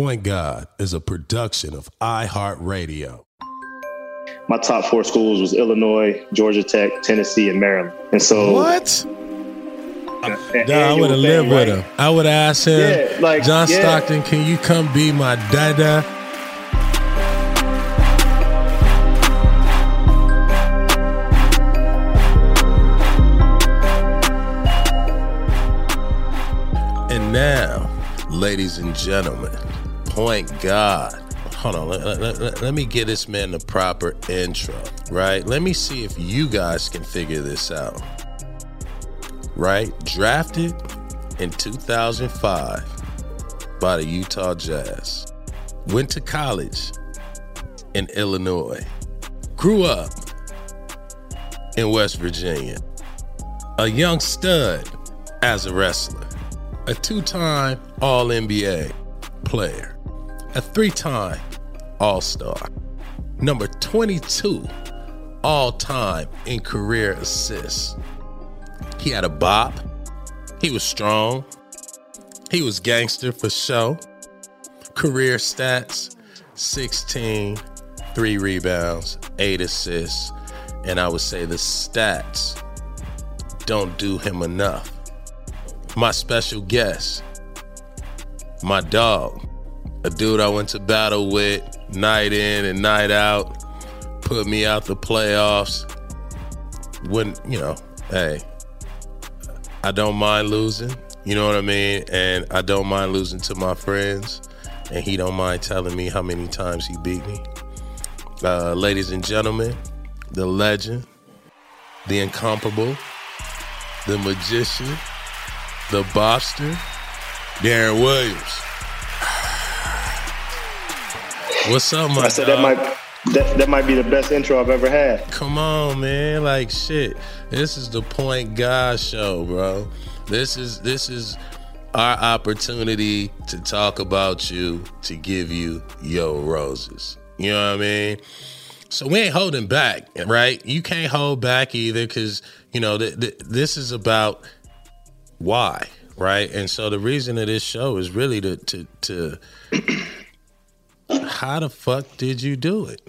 Point God is a production of iHeartRadio. My top four schools was Illinois, Georgia Tech, Tennessee, and Maryland. And so what? Nah, I would have lived right? with him. I would have asked him, yeah, like, John yeah. Stockton, can you come be my dada? And now, ladies and gentlemen, point God. Hold on, let, let, let, let, me get this man the proper intro, right? Let me see if you guys can figure this out. Right? Drafted in 2005 by the Utah Jazz. Went to college in Illinois. Grew up in West Virginia. A young stud as a wrestler. A two time All NBA player a three time All Star, number 22 all time in career assists. He had a bop, he was strong, he was gangster for show. Career stats 16, three rebounds, eight assists, and I would say the stats don't do him enough. My special guest, my dog, a dude I went to battle with night in and night out, put me out the playoffs. When, you know, hey, I don't mind losing, you know what I mean? And I don't mind losing to my friends. And he don't mind telling me how many times he beat me. Uh, ladies and gentlemen, the legend, the incomparable, the magician, the Bobster, Deron Williams. What's up, my I said dog? that might that, that might be the best intro I've ever had. Come on, man. Like shit. This is the point God show, bro. This is this is our opportunity to talk about you, to give you your roses. You know what I mean? So we ain't holding back, right? You can't hold back either because, you know, th- th- this is about why, right? And so the reason of this show is really to, to, to how the fuck did you do it?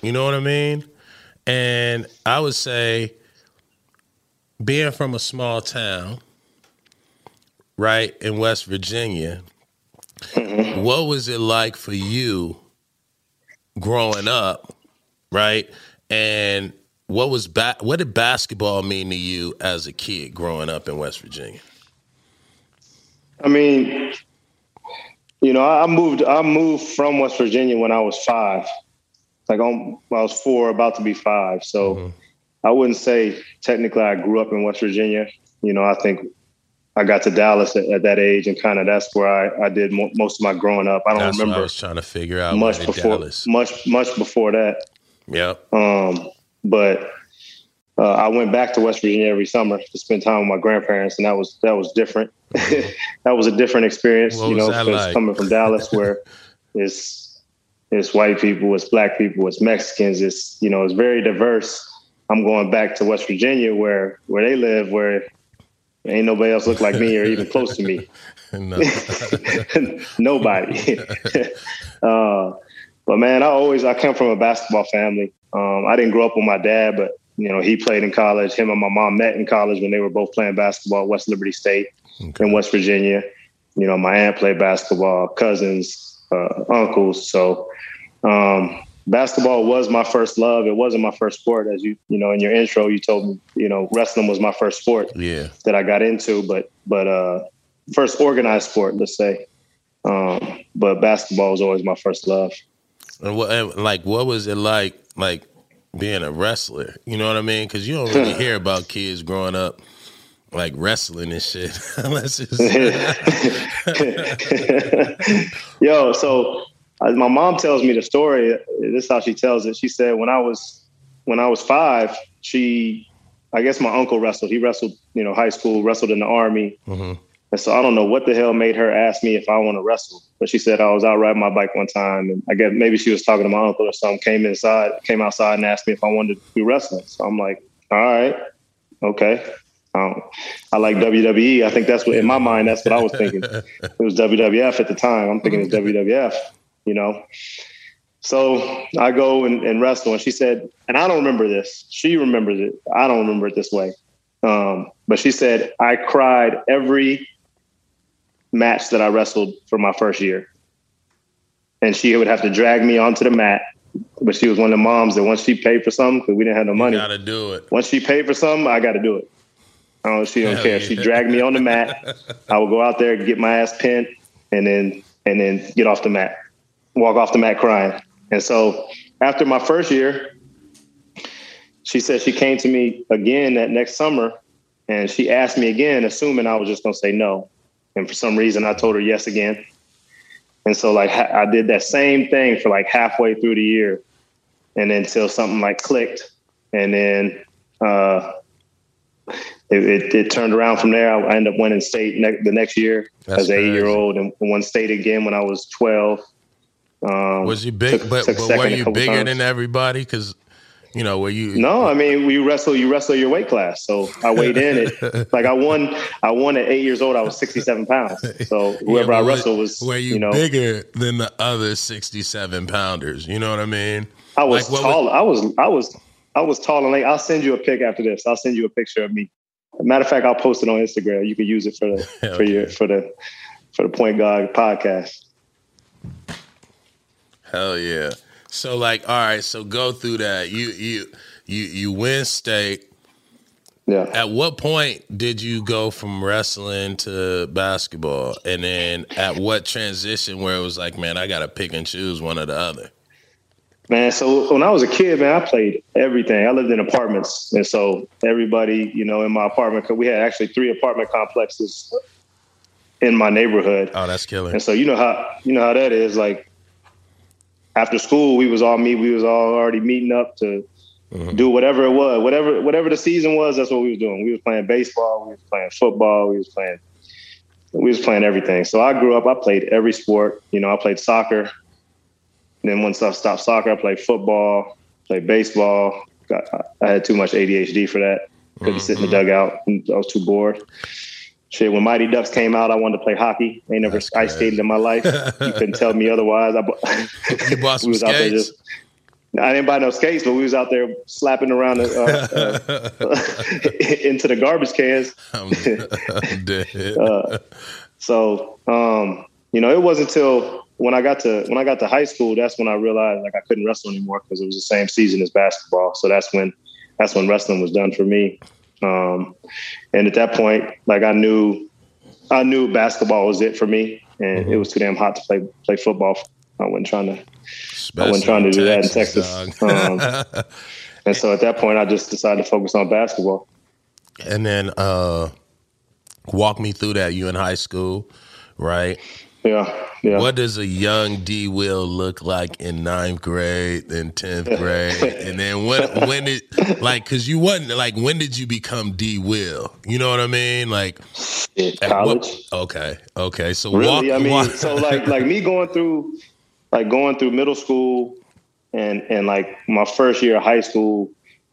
You know what I mean? And I would say, being from a small town, right, in West Virginia, mm-hmm. what was it like for you growing up, right? And what was ba- what did basketball mean to you as a kid growing up in West Virginia? I mean, you know, I moved. I moved from West Virginia when I was five. Like on, I was four, about to be five. So mm-hmm. I wouldn't say technically I grew up in West Virginia. You know, I think I got to Dallas at, at that age, and kind of that's where I, I did mo- most of my growing up. I don't that's remember. I was trying to figure out much before Dallas. much much before that. Yep. Um, but uh, I went back to West Virginia every summer to spend time with my grandparents, and that was that was different. that was a different experience, what you know, like? coming from Dallas, where it's it's white people, it's black people, it's Mexicans, it's you know, it's very diverse. I'm going back to West Virginia, where where they live, where ain't nobody else look like me or even close to me. Nobody. uh, but man, I always I come from a basketball family. Um, I didn't grow up with my dad, but you know, he played in college. Him and my mom met in college when they were both playing basketball at West Liberty State okay. in West Virginia. You know, my aunt played basketball, cousins, uh, uncles. So um, basketball was my first love. It wasn't my first sport, as you you know in your intro you told me. You know, wrestling was my first sport. Yeah. That I got into, but but uh, first organized sport, let's say. Um, but basketball was always my first love. And what, like, what was it like? Like being a wrestler. You know what I mean? Because you don't really hear about kids growing up like wrestling and shit. Unless it's yo. So uh, my mom tells me the story. This is how she tells it. She said when I was when I was five, she, I guess my uncle wrestled. He wrestled, you know, high school, wrestled in the army. Mm-hmm. And so I don't know what the hell made her ask me if I want to wrestle. But she said I was out riding my bike one time, and I guess maybe she was talking to my uncle or something. Came inside, came outside, and asked me if I wanted to be wrestling. So I'm like, all right, okay. Um, I like WWE. I think that's what in my mind. That's what I was thinking. It was WWF at the time. I'm thinking it's WWF. You know. So I go and, and, wrestle, and she said, and I don't remember this. She remembers it. I don't remember it this way. Um, but she said I cried every match that I wrestled for my first year, and she would have to drag me onto the mat. But she was one of the moms that once she paid for something, because we didn't have no money, got to do it. Once she paid for something, I got to do it. I don't. She don't Hell care. Yeah. She dragged me on the mat. I would go out there, get my ass pinned, and then and then get off the mat, walk off the mat crying. And so after my first year, she said she came to me again that next summer and she asked me again, assuming I was just to say no. And for some reason, I told her yes again. And so, like, I did that same thing for like halfway through the year. And then until something like clicked. And then uh, it, it, it, turned around from there. I ended up winning state ne- the next year That's as an eight year old and won state again when I was 12. Um, was you big? Took, but, took but were you bigger times. than everybody? Because you know, where you No, I mean we wrestle you wrestle your weight class. So I weighed in it like I won I won at eight years old, I was sixty seven pounds. So whoever yeah, I wrestled was were you, you know bigger than the other sixty seven pounders. You know what I mean? I was like, tall. Was, I was I was I was tall and like I'll send you a pic after this. I'll send you a picture of me. Matter of fact, I'll post it on Instagram. You can use it for the okay. for your for the for the point guard podcast. Hell yeah. So like, all right, so go through that. You you you you win state. Yeah. At what point did you go from wrestling to basketball? And then at what transition where it was like, man, I gotta pick and choose one or the other? Man, so when I was a kid, man, I played everything. I lived in apartments. And so everybody, you know, in my apartment, cause we had actually three apartment complexes in my neighborhood. Oh, that's killer. And so you know how you know how that is. Like after school, we was all meet. We was all already meeting up to mm-hmm. do whatever it was, whatever whatever the season was. That's what we was doing. We was playing baseball. We was playing football. We was playing. We was playing everything. So I grew up. I played every sport. You know, I played soccer. Then once I stopped soccer, I played football, played baseball. Got, I had too much ADHD for that. Couldn't mm-hmm. sit in the mm-hmm. dugout. I was too bored. Shit, when Mighty Ducks came out, I wanted to play hockey. I ain't never ice skated in my life. You couldn't tell me otherwise. I bought, you bought some we was skates? Out there just, I didn't buy no skates, but we was out there slapping around the, uh, uh, into the garbage cans. I'm, I'm dead. uh, so, um, you know, it wasn't until when I got to when I got to high school that's when I realized like I couldn't wrestle anymore because it was the same season as basketball. So that's when that's when wrestling was done for me. Um, and at that point, like I knew, I knew basketball was it for me, and mm-hmm. it was too damn hot to play play football. I wasn't trying to, Especially I wasn't trying to do Texas, that in Texas. um, and so at that point, I just decided to focus on basketball. And then, uh, walk me through that. You in high school, right? Yeah, yeah. What does a young D Will look like in ninth grade, then tenth grade, and then when when did like because you wasn't like when did you become D Will? You know what I mean? Like college. What, okay, okay. So really, walk, I mean, walk. so like like me going through like going through middle school and and like my first year of high school,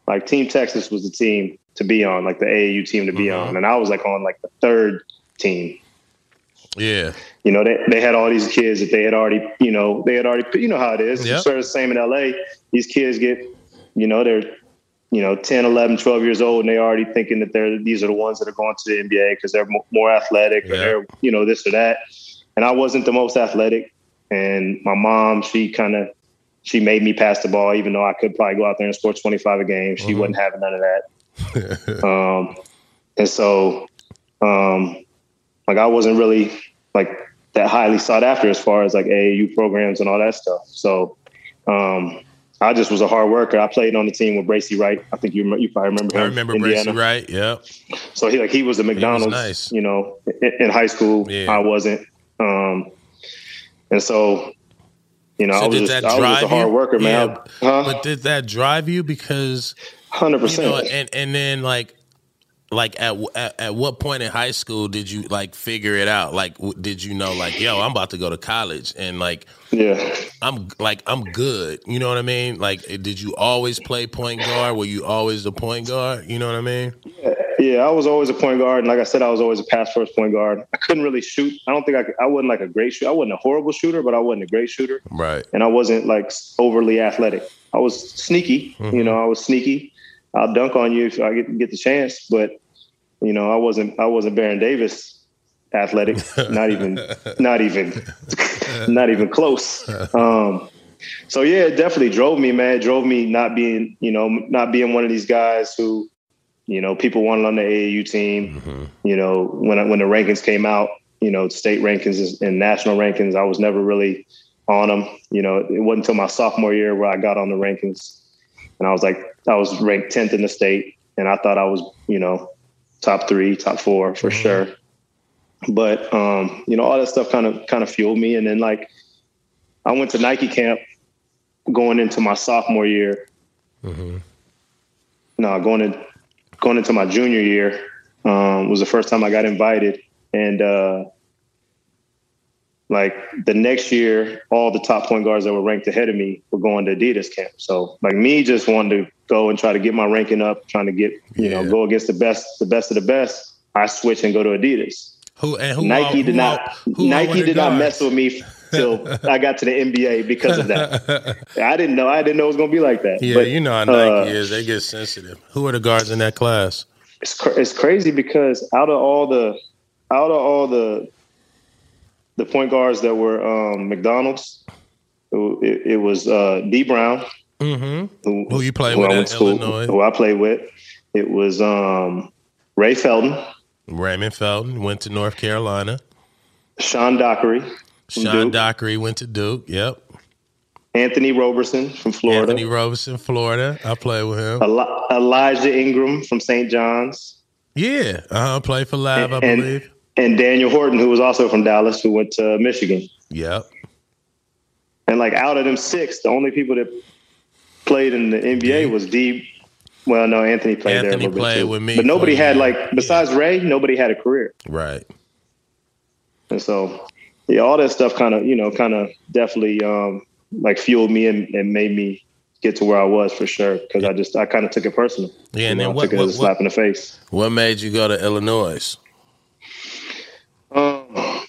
like Team Texas was the team to be on, like the AAU team to be mm-hmm. on, and I was like on like the third team. Yeah. You know, they, they had all these kids that they had already, you know, they had already, you know how it is. Yep. Sort of the same in LA. These kids get, you know, they're, you know, 10, 11, 12 years old, and they already thinking that they're, these are the ones that are going to the NBA because they're more athletic or they're, you know, this or that. And I wasn't the most athletic. And my mom, she kind of, she made me pass the ball, even though I could probably go out there and score 25 a game. She mm-hmm. wasn't having none of that. um, and so, um, like I wasn't really like that highly sought after as far as like AAU programs and all that stuff. So um, I just was a hard worker. I played on the team with Bracy Wright. I think you you probably remember him. I remember Indiana. Bracy Wright. Yeah. So he like he was a McDonald's. Was nice. You know, in, in high school, yeah. I wasn't. Um, and so, you know, so I was just I was a hard worker, man. Yeah. Huh? But did that drive you because? Hundred percent. And and then like like at, at, at what point in high school did you like figure it out like w- did you know like yo i'm about to go to college and like yeah i'm like i'm good you know what i mean like did you always play point guard were you always the point guard you know what i mean yeah yeah, I was always a point guard, and like I said, I was always a pass first point guard. I couldn't really shoot. I don't think I could, I wasn't like a great shooter. I wasn't a horrible shooter, but I wasn't a great shooter. Right. And I wasn't like overly athletic. I was sneaky. Mm-hmm. You know, I was sneaky. I'll dunk on you if I get get the chance, but you know, I wasn't I wasn't Baron Davis athletic. not even not even not even close. Um, so yeah, it definitely drove me, man. It drove me not being, you know, not being one of these guys who, you know, people wanted on the AAU team. Mm-hmm. You know, when I, when the rankings came out, you know, state rankings and national rankings, I was never really on them. You know, it wasn't until my sophomore year where I got on the rankings, and I was like, I was ranked tenth in the state, and I thought I was, you know, top three, top four for mm-hmm. sure. But um, you know, all that stuff kind of kind of fueled me, and then like I went to Nike camp going into my sophomore year. Mm-hmm. No, going in, going into my junior year um, was the first time I got invited, and uh, like the next year, all the top point guards that were ranked ahead of me were going to Adidas camp. So like me, just wanted to go and try to get my ranking up, trying to get you yeah. know go against the best, the best of the best. I switch and go to Adidas. Who, and who Nike did not Nike did not mess with me till I got to the NBA because of that. I didn't know. I didn't know it was going to be like that. Yeah, but, you know how Nike uh, is. They get sensitive. Who are the guards in that class? It's cr- it's crazy because out of all the out of all the the point guards that were um, McDonald's, it, it was uh, Dee Brown. Mm-hmm. Who, who, you play with at school, Illinois? Who I played with. It was um, Ray Felton. Raymond Felton went to North Carolina. Sean Dockery. Sean Duke. Dockery went to Duke. Yep. Anthony Roberson from Florida. Anthony Roberson, Florida. I played with him. Eli- Elijah Ingram from St. John's. Yeah, uh-huh. Play for Lab, and, I believe. And Daniel Horton, who was also from Dallas, who went to Michigan. Yep. And like out of them six, the only people that played in the NBA was D. Well, no, Anthony played Anthony there. played with me, but nobody had like besides. Ray, nobody had a career. Right. And so yeah, all that stuff kind of, you know, kind of definitely um, like fueled me and, and, made me get to where I was for sure. Because I just I kind of took it personal. Yeah, and then know, what, took it what, as a slap what, in the face. What made you go to Illinois? Um,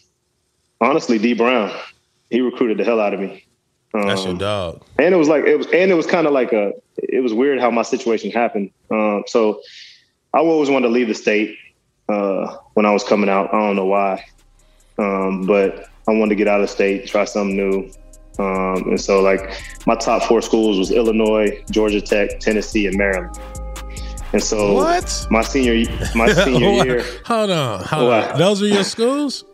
honestly, D Brown, he recruited the hell out of me. Um, That's your dog. And it was like it was, and it was kind of like a. It was weird how my situation happened. Um, so I always wanted to leave the state uh, when I was coming out. I don't know why, um, but I wanted to get out of state, try something new. Um, and so, like, my top four schools was Illinois, Georgia Tech, Tennessee, and Maryland. And so, what? My senior, my senior year. Hold on, hold on. Those are your schools?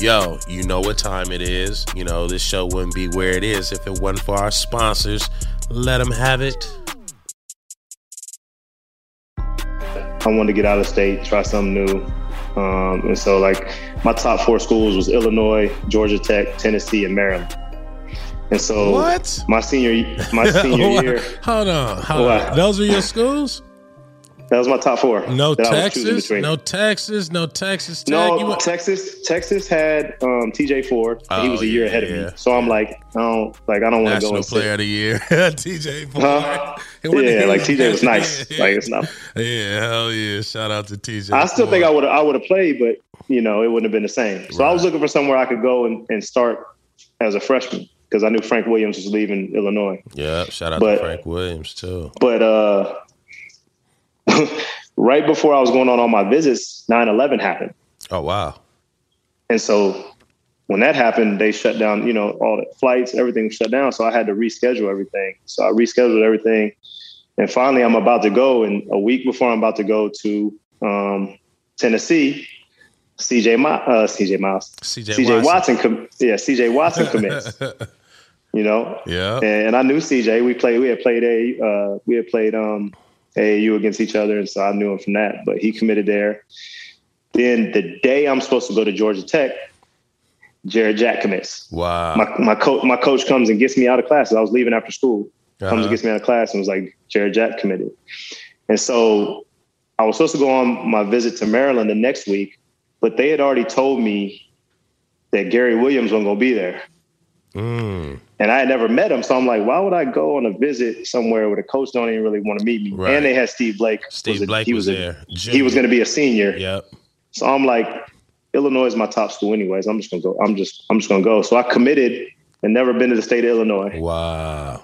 Yo, you know what time it is. You know this show wouldn't be where it is if it wasn't for our sponsors. Let them have it. I wanted to get out of state, try something new. Um, and so, like, my top four schools was Illinois, Georgia Tech, Tennessee, and Maryland. And so, what? My senior, my senior year. Hold on, hold on. Those are your schools? That was my top four. No Texas, no Texas, no Texas. Tech. No Texas. Texas had um, T.J. Ford. Oh, he was a year yeah, ahead of me. So I'm like, I don't like. I don't want to go. National Player of the Year, T.J. Ford. Huh? Yeah, like T.J. was nice. Like it's not. Yeah, hell yeah! Shout out to T.J. I still Ford. think I would I would have played, but you know it wouldn't have been the same. So right. I was looking for somewhere I could go and, and start as a freshman because I knew Frank Williams was leaving Illinois. Yeah, shout out but, to Frank Williams too. But uh right before I was going on all my visits, 9-11 happened. Oh, wow. And so when that happened, they shut down, you know, all the flights, everything shut down. So I had to reschedule everything. So I rescheduled everything. And finally, I'm about to go. And a week before I'm about to go to um, Tennessee, CJ, uh, CJ Miles, CJ, CJ Watson, Watson com- yeah, CJ Watson commits. you know, yeah. And, and, I knew CJ. We played. We had played a. Uh, we had played um, AAU against each other, and so I knew him from that. But he committed there. Then the day I'm supposed to go to Georgia Tech, Jarrett Jack commits. Wow. My my coach my coach comes and gets me out of class. I was leaving after school. Uh-huh. Comes and gets me out of class and was like, Jarrett Jack committed. And so I was supposed to go on my visit to Maryland the next week, but they had already told me that Gary Williams wasn't gonna be there. Mm. And I had never met him. So I'm like, why would I go on a visit somewhere where the coach don't even really want to meet me? Right. And they had Steve Blake. Steve a- Blake he was, was, a- there. he was going to be a senior. Yep. So I'm like, Illinois is my top school, anyways. I'm just gonna go. I'm just I'm just gonna go. So I committed and never been to the state of Illinois. Wow.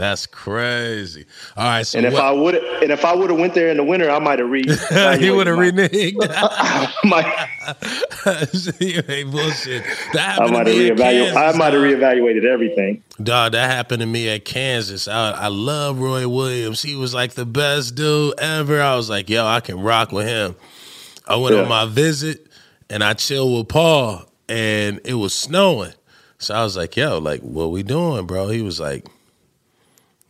That's crazy. All right. So and if what- I would and if I would have went there in the winter, I might have re. he would have reneged. my- ain't bullshit. That I might have reevaluated. I might have reevaluated everything. Dog, that happened to me at Kansas. I, I love Roy Williams. He was like the best dude ever. I was like, yo, I can rock with him. I went Yeah. on my visit and I chilled with Paul and it was snowing. So I was like, yo, like, what we doing, bro? He was like,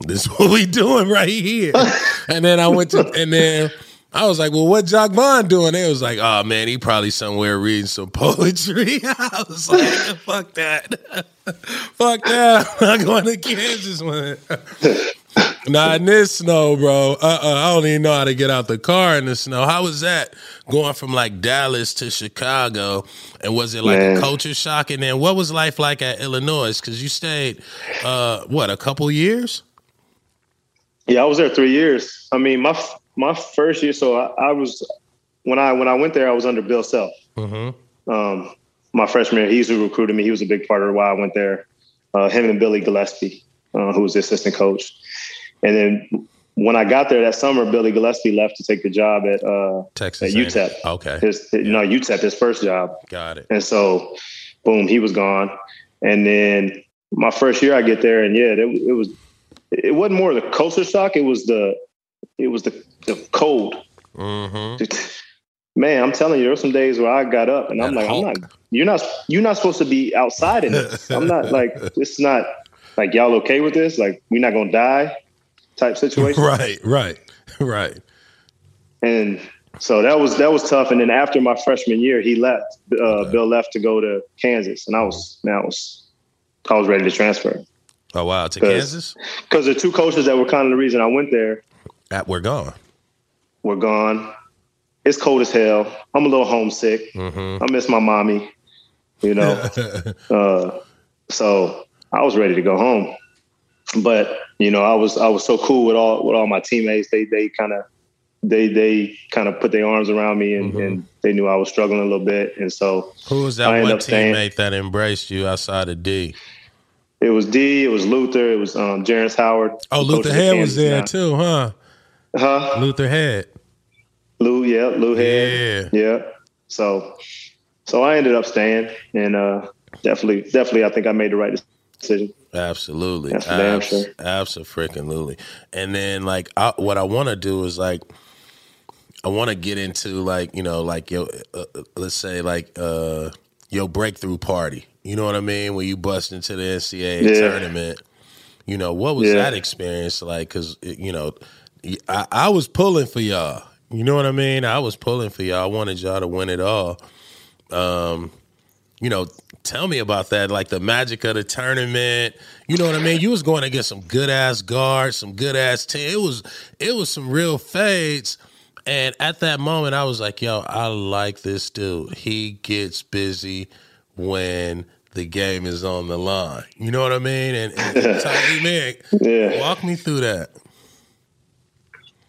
this is what we doing right here. and then I went to, and then I was like, well, what Jacque Vaughn doing? They was like, oh man, he probably somewhere reading some poetry. I was like, fuck that. fuck that. I'm not going to Kansas, man. Not in this snow, bro. Uh, uh I don't even know how to get out the car in the snow. How was that going from like Dallas to Chicago? And was it like a culture shock? And then what was life like at Illinois? Because you stayed, uh, what, a couple years? Yeah, I was there three years. I mean, my my first year. So I, I was when I when I went there, I was under Bill Self. Mm-hmm. Um, my freshman year, he's who recruited me. He was a big part of why I went there. Uh, him and Billy Gillispie, uh, who was the assistant coach. And then when I got there that summer, Billy Gillispie left to take the job at uh, Texas. At UTEP. Okay. his no UTEP, his first job. Got it. And so, boom, he was gone. And then my first year, I get there, and yeah, it, it was. It wasn't more the culture shock. It was the, it was the the cold. Mm-hmm. Man, I'm telling you, there were some days where I got up and I'm That like, I'm not. You're not. You're not supposed to be outside in this. I'm not like. It's not like y'all okay with this. Like we're not gonna die, type situation. Right, right, right. And so that was that was tough. And then after my freshman year, he left. Uh, Bill left to go to Kansas, and I was man, I was I was ready to transfer Oh wow, to Kansas? because the two coaches that were kind of the reason I went there At we're gone. We're gone. It's cold as hell. I'm a little homesick. Mm-hmm. I miss my mommy. You know, uh, so I was ready to go home. But you know, I was I was so cool with all with all my teammates. They they kind of they they kind of put their arms around me and, Mhm. and they knew I was struggling a little bit. And so Who was that one up staying. teammate that embraced you outside of D? It was D, it was Luther, it was um, Jerrance Howard. Oh, Luther Head was there now. too, huh? Huh? Luther Head. Lou, yeah, Lou Head. Yeah. Yeah. So so I ended up staying and uh definitely definitely I think I made the right decision. Absolutely. That's Abs- sure. Absolutely. And then like I, what I want to do is like I want to get into like, you know, like your uh, uh, let's say like uh your breakthrough party. You know what I mean? When you bust into the NCAA Yeah. tournament. You know, what was Yeah. that experience like cuz you know, I, I was pulling for y'all. You know what I mean? I was pulling for y'all. I wanted y'all to win it all. Um, you know, tell me about that, like the magic of the tournament. You know what I mean? You was going to get some good ass guards, some good ass team. It was it was some real fades. And at that moment, I was like, "Yo, I like this dude. He gets busy when the game is on the line." You know what I mean? And, and Tommy Mick, Yeah. walk me through that.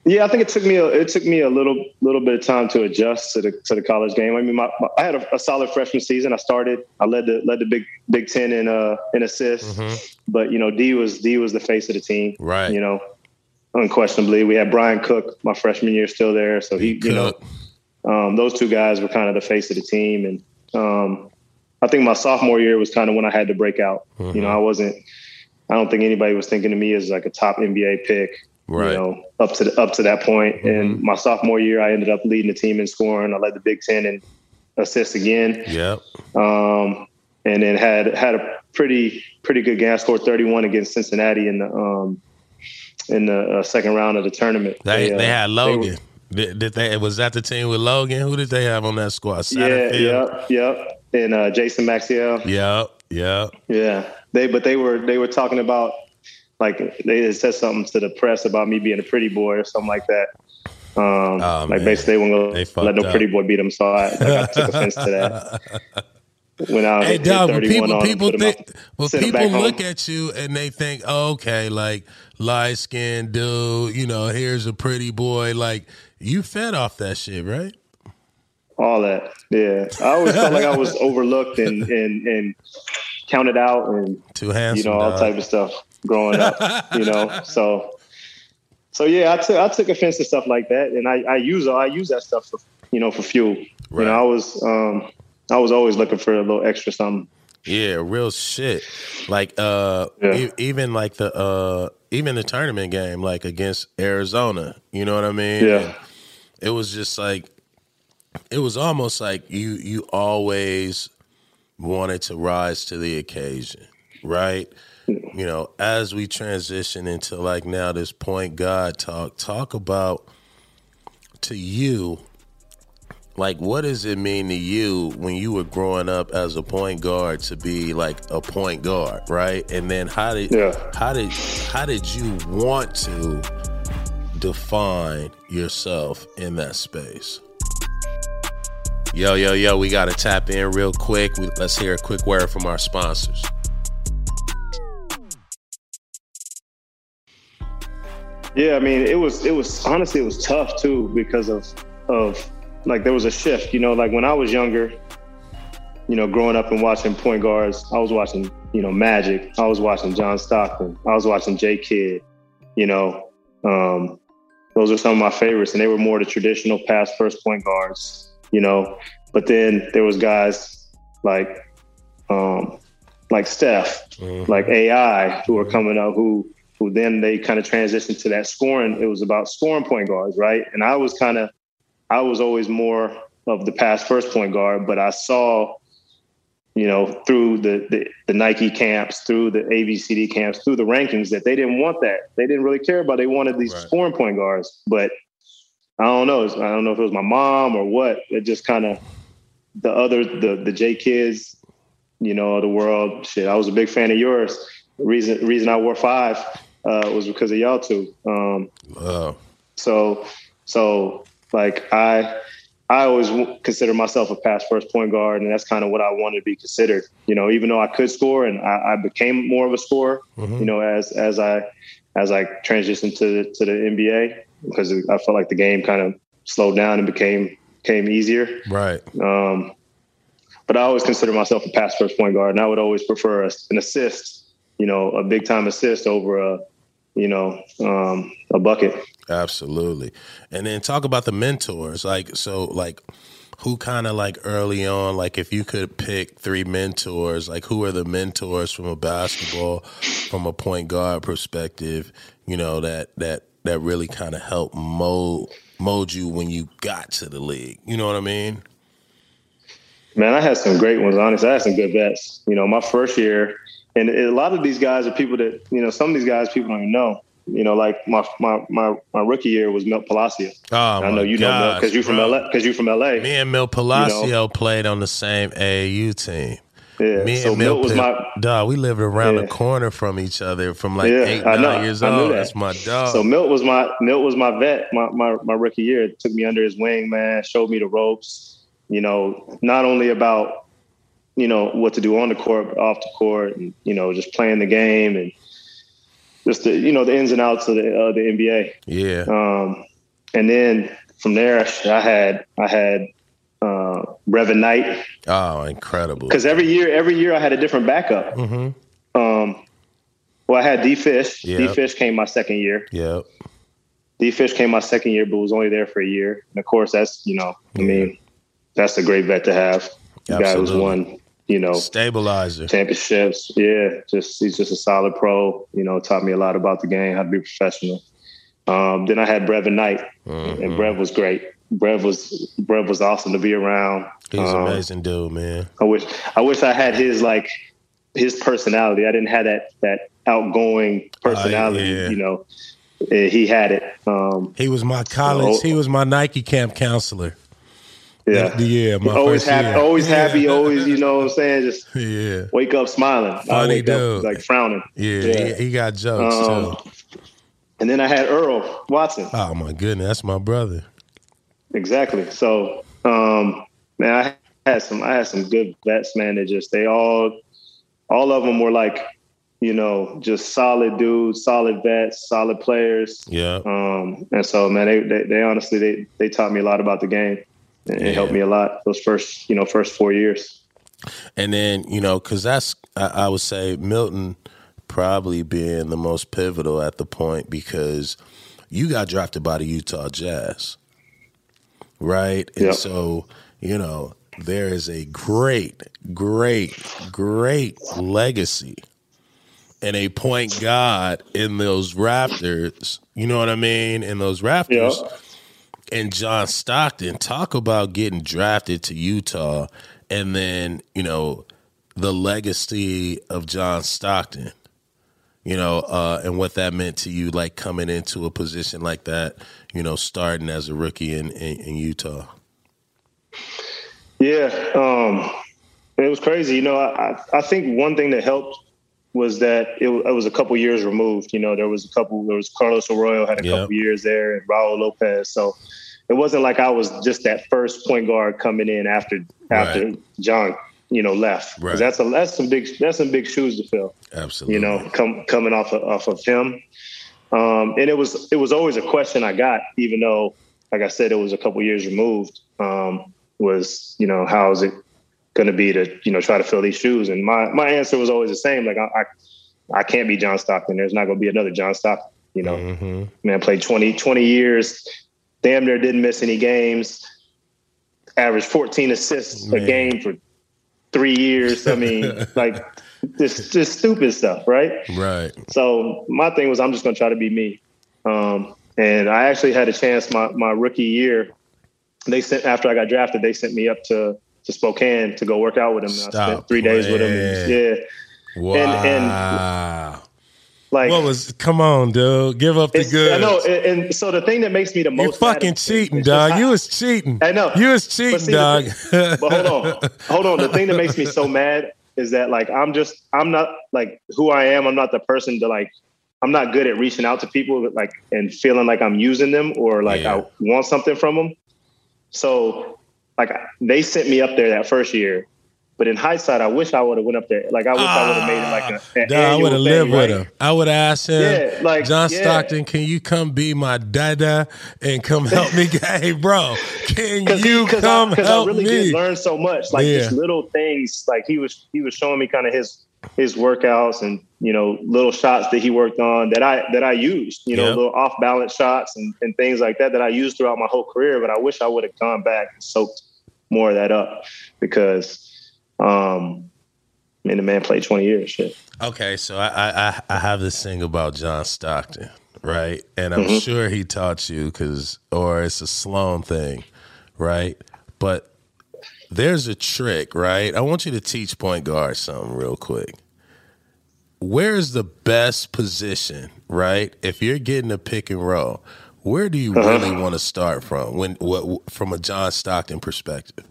Yeah, I think it took me a, it took me a little little bit of time to adjust to the to the college game. I mean, my, my- I had a, a solid freshman season. I started, I led the led the Big Big Ten in uh in assists, Mhm. but you know, D was D was the face of the team. Right. You know, unquestionably, we had Brian Cook my freshman year still there, so he you know um, those two guys were kind of the face of the team, and um, I think my sophomore year was kind of when I had to break out. Mm-hmm. You know, I wasn't. I don't think anybody was thinking of me as like a top NBA pick Right. you know, up to the, up to that point. And my sophomore year, I ended up leading the team in scoring. I led the Big Ten in assists again, Yep. um, and then had had a pretty pretty good game. I scored 31 against Cincinnati in the um, in the uh, second round of the tournament. They uh, they had were- Logan. did, did they was that the team with Logan? Who did they have on that squad? yeah, Satterfield? yeah, yeah, and uh, Jason Maxiell. Yeah, yeah, Yeah, they but they were they were talking about like they said something to the press about me being a pretty boy or something like that. Um, Oh, like man. basically they gonna let no fucked pretty boy beat them. So I, like, I took offense to that. Went out. Hey, dog. When 31 people people think, when people look home. at you and they think, oh, okay, like light skinned dude, you know, here's a pretty boy. Like you fed off that shit, right? All that. Yeah, I always felt like I was overlooked and and and counted out and Too handsome. you know all dog. type of stuff growing up. you know, so so yeah, I took I took offense to stuff like that, and I I use I use that stuff for you know for fuel. You know, I was um I was always looking for a little extra something. Yeah, real shit. Like uh Yeah. e- even like the uh even the tournament game like against Arizona, you know what I mean? Yeah. It was just like it was almost like you you always wanted to rise to the occasion, right? You know, as we transition into like now this point God talk, talk about to you like what does it mean to you when you were growing up as a point guard to be like a point guard right and then how did Yeah. how did how did you want to define yourself in that space yo yo yo we got to tap in real quick We- let's hear a quick word from our sponsors Yeah, I mean, it was it was honestly it was tough too because of of like there was a shift. You know, like when I was younger, you know, growing up and watching point guards, I was watching you know Magic, I was watching John Stockton, I was watching J Kidd. You know, um, those are some of my favorites, and they were more the traditional pass first point guards. You know, but then there was guys like um, like Steph, like AI, who are coming up who who then they kind of transitioned to that scoring. It was about scoring point guards, right? And I was kind of, I was always more of the pass first point guard, but I saw, you know, through the, the the Nike camps, through the ABCD camps, through the rankings that they didn't want that. They didn't really care about. They wanted these Right. scoring point guards, but I don't know. I don't know if it was my mom or what. It just kind of the other the the J kids, you know, of the world. Shit, I was a big fan of yours. The reason reason I wore five uh, was because of y'all two. Um, uh, so so like I I always w- consider myself a pass first point guard, and that's kind of what I wanted to be considered. You know, even though I could score, and I, I became more of a scorer. You know, as as I as I transitioned to to the NBA because I felt like the game kind of slowed down and became became easier. right Um, but I always consider myself a pass first point guard, and I would always prefer a, an assist, you know, a big time assist over a, you know, um, a bucket. Absolutely. And then talk about the mentors. Like, so, like, who kind of like early on, like, if you could pick three mentors, like, who are the mentors from a basketball, from a point guard perspective, you know, that, that, that really kind of helped mold, mold you when you got to the league? You know what I mean? Man, I had some great ones. Honestly, I had some good vets. You know, my first year, and a lot of these guys are people that you know. Some of these guys people don't even know. You know, like my my my, my rookie year was Milt Palacio. Oh, I know you know Milt because you from bro. LA. Because you from LA. Me and Mil Palacio played on the same AAU team. Yeah. Me so and Milt Milt was my dog. We lived around Yeah. the corner from each other from like Yeah, eight, I nine know. years I old. that. That's my dog. So Milt was my Milt was my vet, my, my my rookie year. Took me under his wing, man. Showed me the ropes. You know, not only about you know what to do on the court, but off the court, and you know just playing the game and just the you know the ins and outs of the uh, the NBA. yeah. Um, and then from there, I had I had uh, Brevin Knight Oh, incredible. because every year every year I had a different backup. hmm Um, well, I had D Fish. Yeah. D Fish came my second year. Yep. D Fish came my second year, but was only there for a year. And of course, that's you know, I mean, that's a great vet to have. The guy who's won, you know, Stabilizer. championships. Yeah, just he's just a solid pro. You know, taught me a lot about the game, how to be professional. Um, then I had Brevin Knight, Mhm. and Brev was great. Brev was Brev was awesome to be around. He's an Um, amazing dude, man. I wish I wish I had his like his personality. I didn't have that that outgoing personality. yeah. You know, he had it. Um, He was my college. So- he was my Nike camp counselor. yeah, the year, my always first happy, year. always Yeah. happy, always you know what I'm saying. Just Yeah, wake up smiling. Funny wake up, dude. like frowning. yeah. Yeah. He, he got jokes Um, too. And then I had Earl Watson. Oh my goodness, that's my brother. Exactly. So, um, man, I had some I had some good vets, man. They just they all all of them were like, you know, just solid dudes, solid vets, solid players. Yeah. Um, and so man, they, they, they honestly they they taught me a lot about the game. And Yeah. It helped me a lot those first, you know, first four years. And then, you know, because that's, I, I would say Milton probably being the most pivotal at the point because you got drafted by the Utah Jazz, right? And Yep. so, you know, there is a great, great, great legacy and a point guard in those Raptors. You know what I mean? In those Raptors. Yeah. And John Stockton, talk about getting drafted to Utah and then, you know, the legacy of John Stockton, you know, uh, and what that meant to you, like coming into a position like that, you know, starting as a rookie in, in, in Utah. Yeah, um, it was crazy. You know, I, I- think one thing that helped was that it, it was a couple years removed. You know, there was a couple. There was Carlos Arroyo had a Yeah. couple years there, and Raul Lopez. So it wasn't like I was just that first point guard coming in after after Right. John, you know, left Right. That's a that's some big that's some big shoes to fill. Absolutely. You know, come coming off of, off of him. Um, and it was it was always a question I got, even though, like I said, it was a couple years removed. Um, was you know how is it going to be to you know try to fill these shoes? And my my answer was always the same. Like I I, I can't be John Stockton. There's not going to be another John Stockton. You know, hmm man played 20, 20 years, damn near didn't miss any games, averaged 14 assists Man. a game for three years. I mean, like just just stupid stuff, right? Right. So my thing was I'm just gonna try to be me. Um, and I actually had a chance my my rookie year. They sent after I got drafted, they sent me up to to Spokane to go work out with him. And I spent three days with him. playing. And, yeah, Wow. and- like what was, come on, dude. Give up the good. I know. And, and so the thing that makes me the most you fucking cheating, dog. You was cheating. I know. You was cheating, see, the dog. but hold on, hold on. The thing that makes me so mad is that like I'm just I'm not like who I am. I'm not the person to like. I'm not good at reaching out to people like and feeling like I'm using them or like Yeah. I want something from them. So like they sent me up there that first year, but in hindsight, I wish I would have went up there. Like I wish I would have made it like a, an I would have lived with him. I would have asked him, Yeah, like, John yeah. Stockton, can you come be my dada and come help me? hey, bro, can Cause you cause come I, cause help I really me? did learn so much, like Yeah. just little things. Like he was, he was showing me kind of his his workouts and you know little shots that he worked on that I that I used. You know, Yeah. little off balance shots and, and things like that that I used throughout my whole career. But I wish I would have gone back and soaked more of that up because, um, and the man played twenty years. Shit. Okay, so I, I I- have this thing about John Stockton, right? And I'm Mhm. sure he taught you because, or it's a Sloan thing, right? But there's a trick, right? I want you to teach point guard something real quick. Where's the best position, right? If you're getting a pick and roll, where do you Uh-huh. really want to start from? When what from a John Stockton perspective?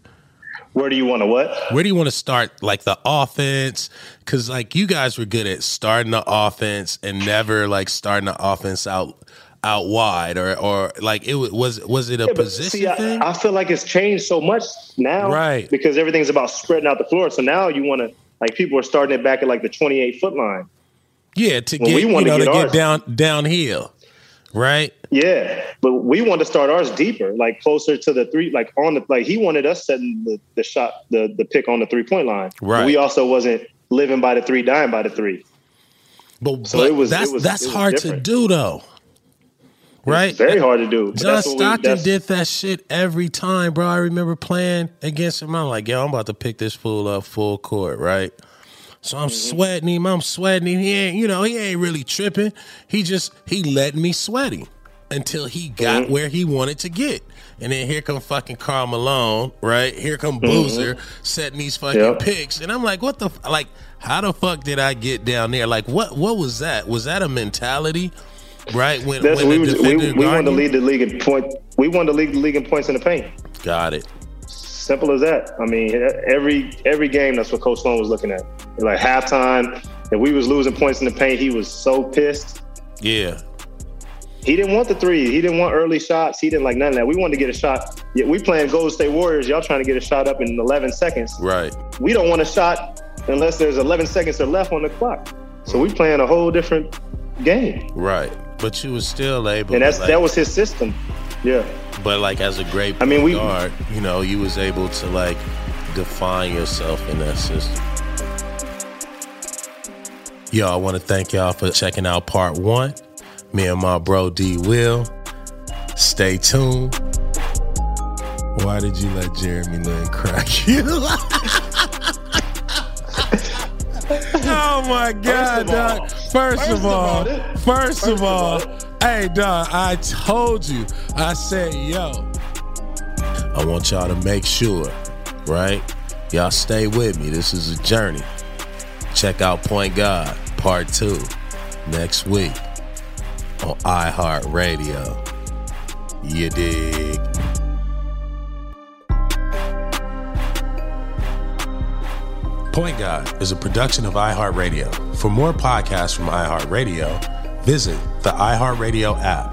Where do you want to what? Where do you want to start, like the offense? Because like you guys were good at starting the offense and never like starting the offense out out wide, or or like it was was it a Yeah, position see, I, thing? I feel like it's changed so much now, Right. Because everything's about spreading out the floor. So now you want to like people are starting it back at like the twenty eight foot line. yeah, to get you know to get get down downhill, right? Yeah, but we want to start ours deeper, like closer to the three, like on the like he wanted us setting the, the shot, the the pick on the three point line. But Right. we also wasn't living by the three, dying by the three. But, So but it was- that's it was- that's hard different. to do though, right? Very hard to do. but John what we- Stockton did that shit every time, bro. I remember playing against him. I'm like, yo, I'm about to pick this fool up full court, right? So I'm Mm-hmm. sweating him. I'm sweating him. He ain't, you know, he ain't really tripping. He just he let me sweaty until he got Mm-hmm. where he wanted to get. And then here come fucking Karl Malone, right? Here come Mm-hmm. Boozer setting these fucking Yep. picks, and I'm like, what the f- like? How the fuck did I get down there? Like, what what was that? Was that a mentality? Right when, That's when we, was, we, we wanted to lead the league in point. We wanted to lead the league in points in the paint. Got it. Simple as that. I mean, every every game that's what Coach Sloan was looking at. Like halftime, if we was losing points in the paint, he was so pissed. Yeah. he didn't want the three. He didn't want early shots. He didn't like none of that. We wanted to get a shot. Yeah, we playing Golden State Warriors. Y'all trying to get a shot up in 11 seconds. Right. We don't want a shot unless there's 11 seconds left on the clock. So we playing a whole different game. Right. But you was still able. And that's like, that was his system. Yeah. But like as a great I mean, we guard, you know, you was able to like define yourself in that system. Yo, I want to thank y'all for checking out part one. Me and my bro D Will. Stay tuned. Why did you let Jeremy Lin crack you? oh my God, dog. First of all, first of all, hey, dog, I told you. I said, yo, I want y'all to make sure, right? Y'all stay with me. This is a journey. Check out Point God Part 2 next week on iHeartRadio. You dig? Point God is a production of iHeartRadio. For more podcasts from iHeartRadio, visit the iHeartRadio app,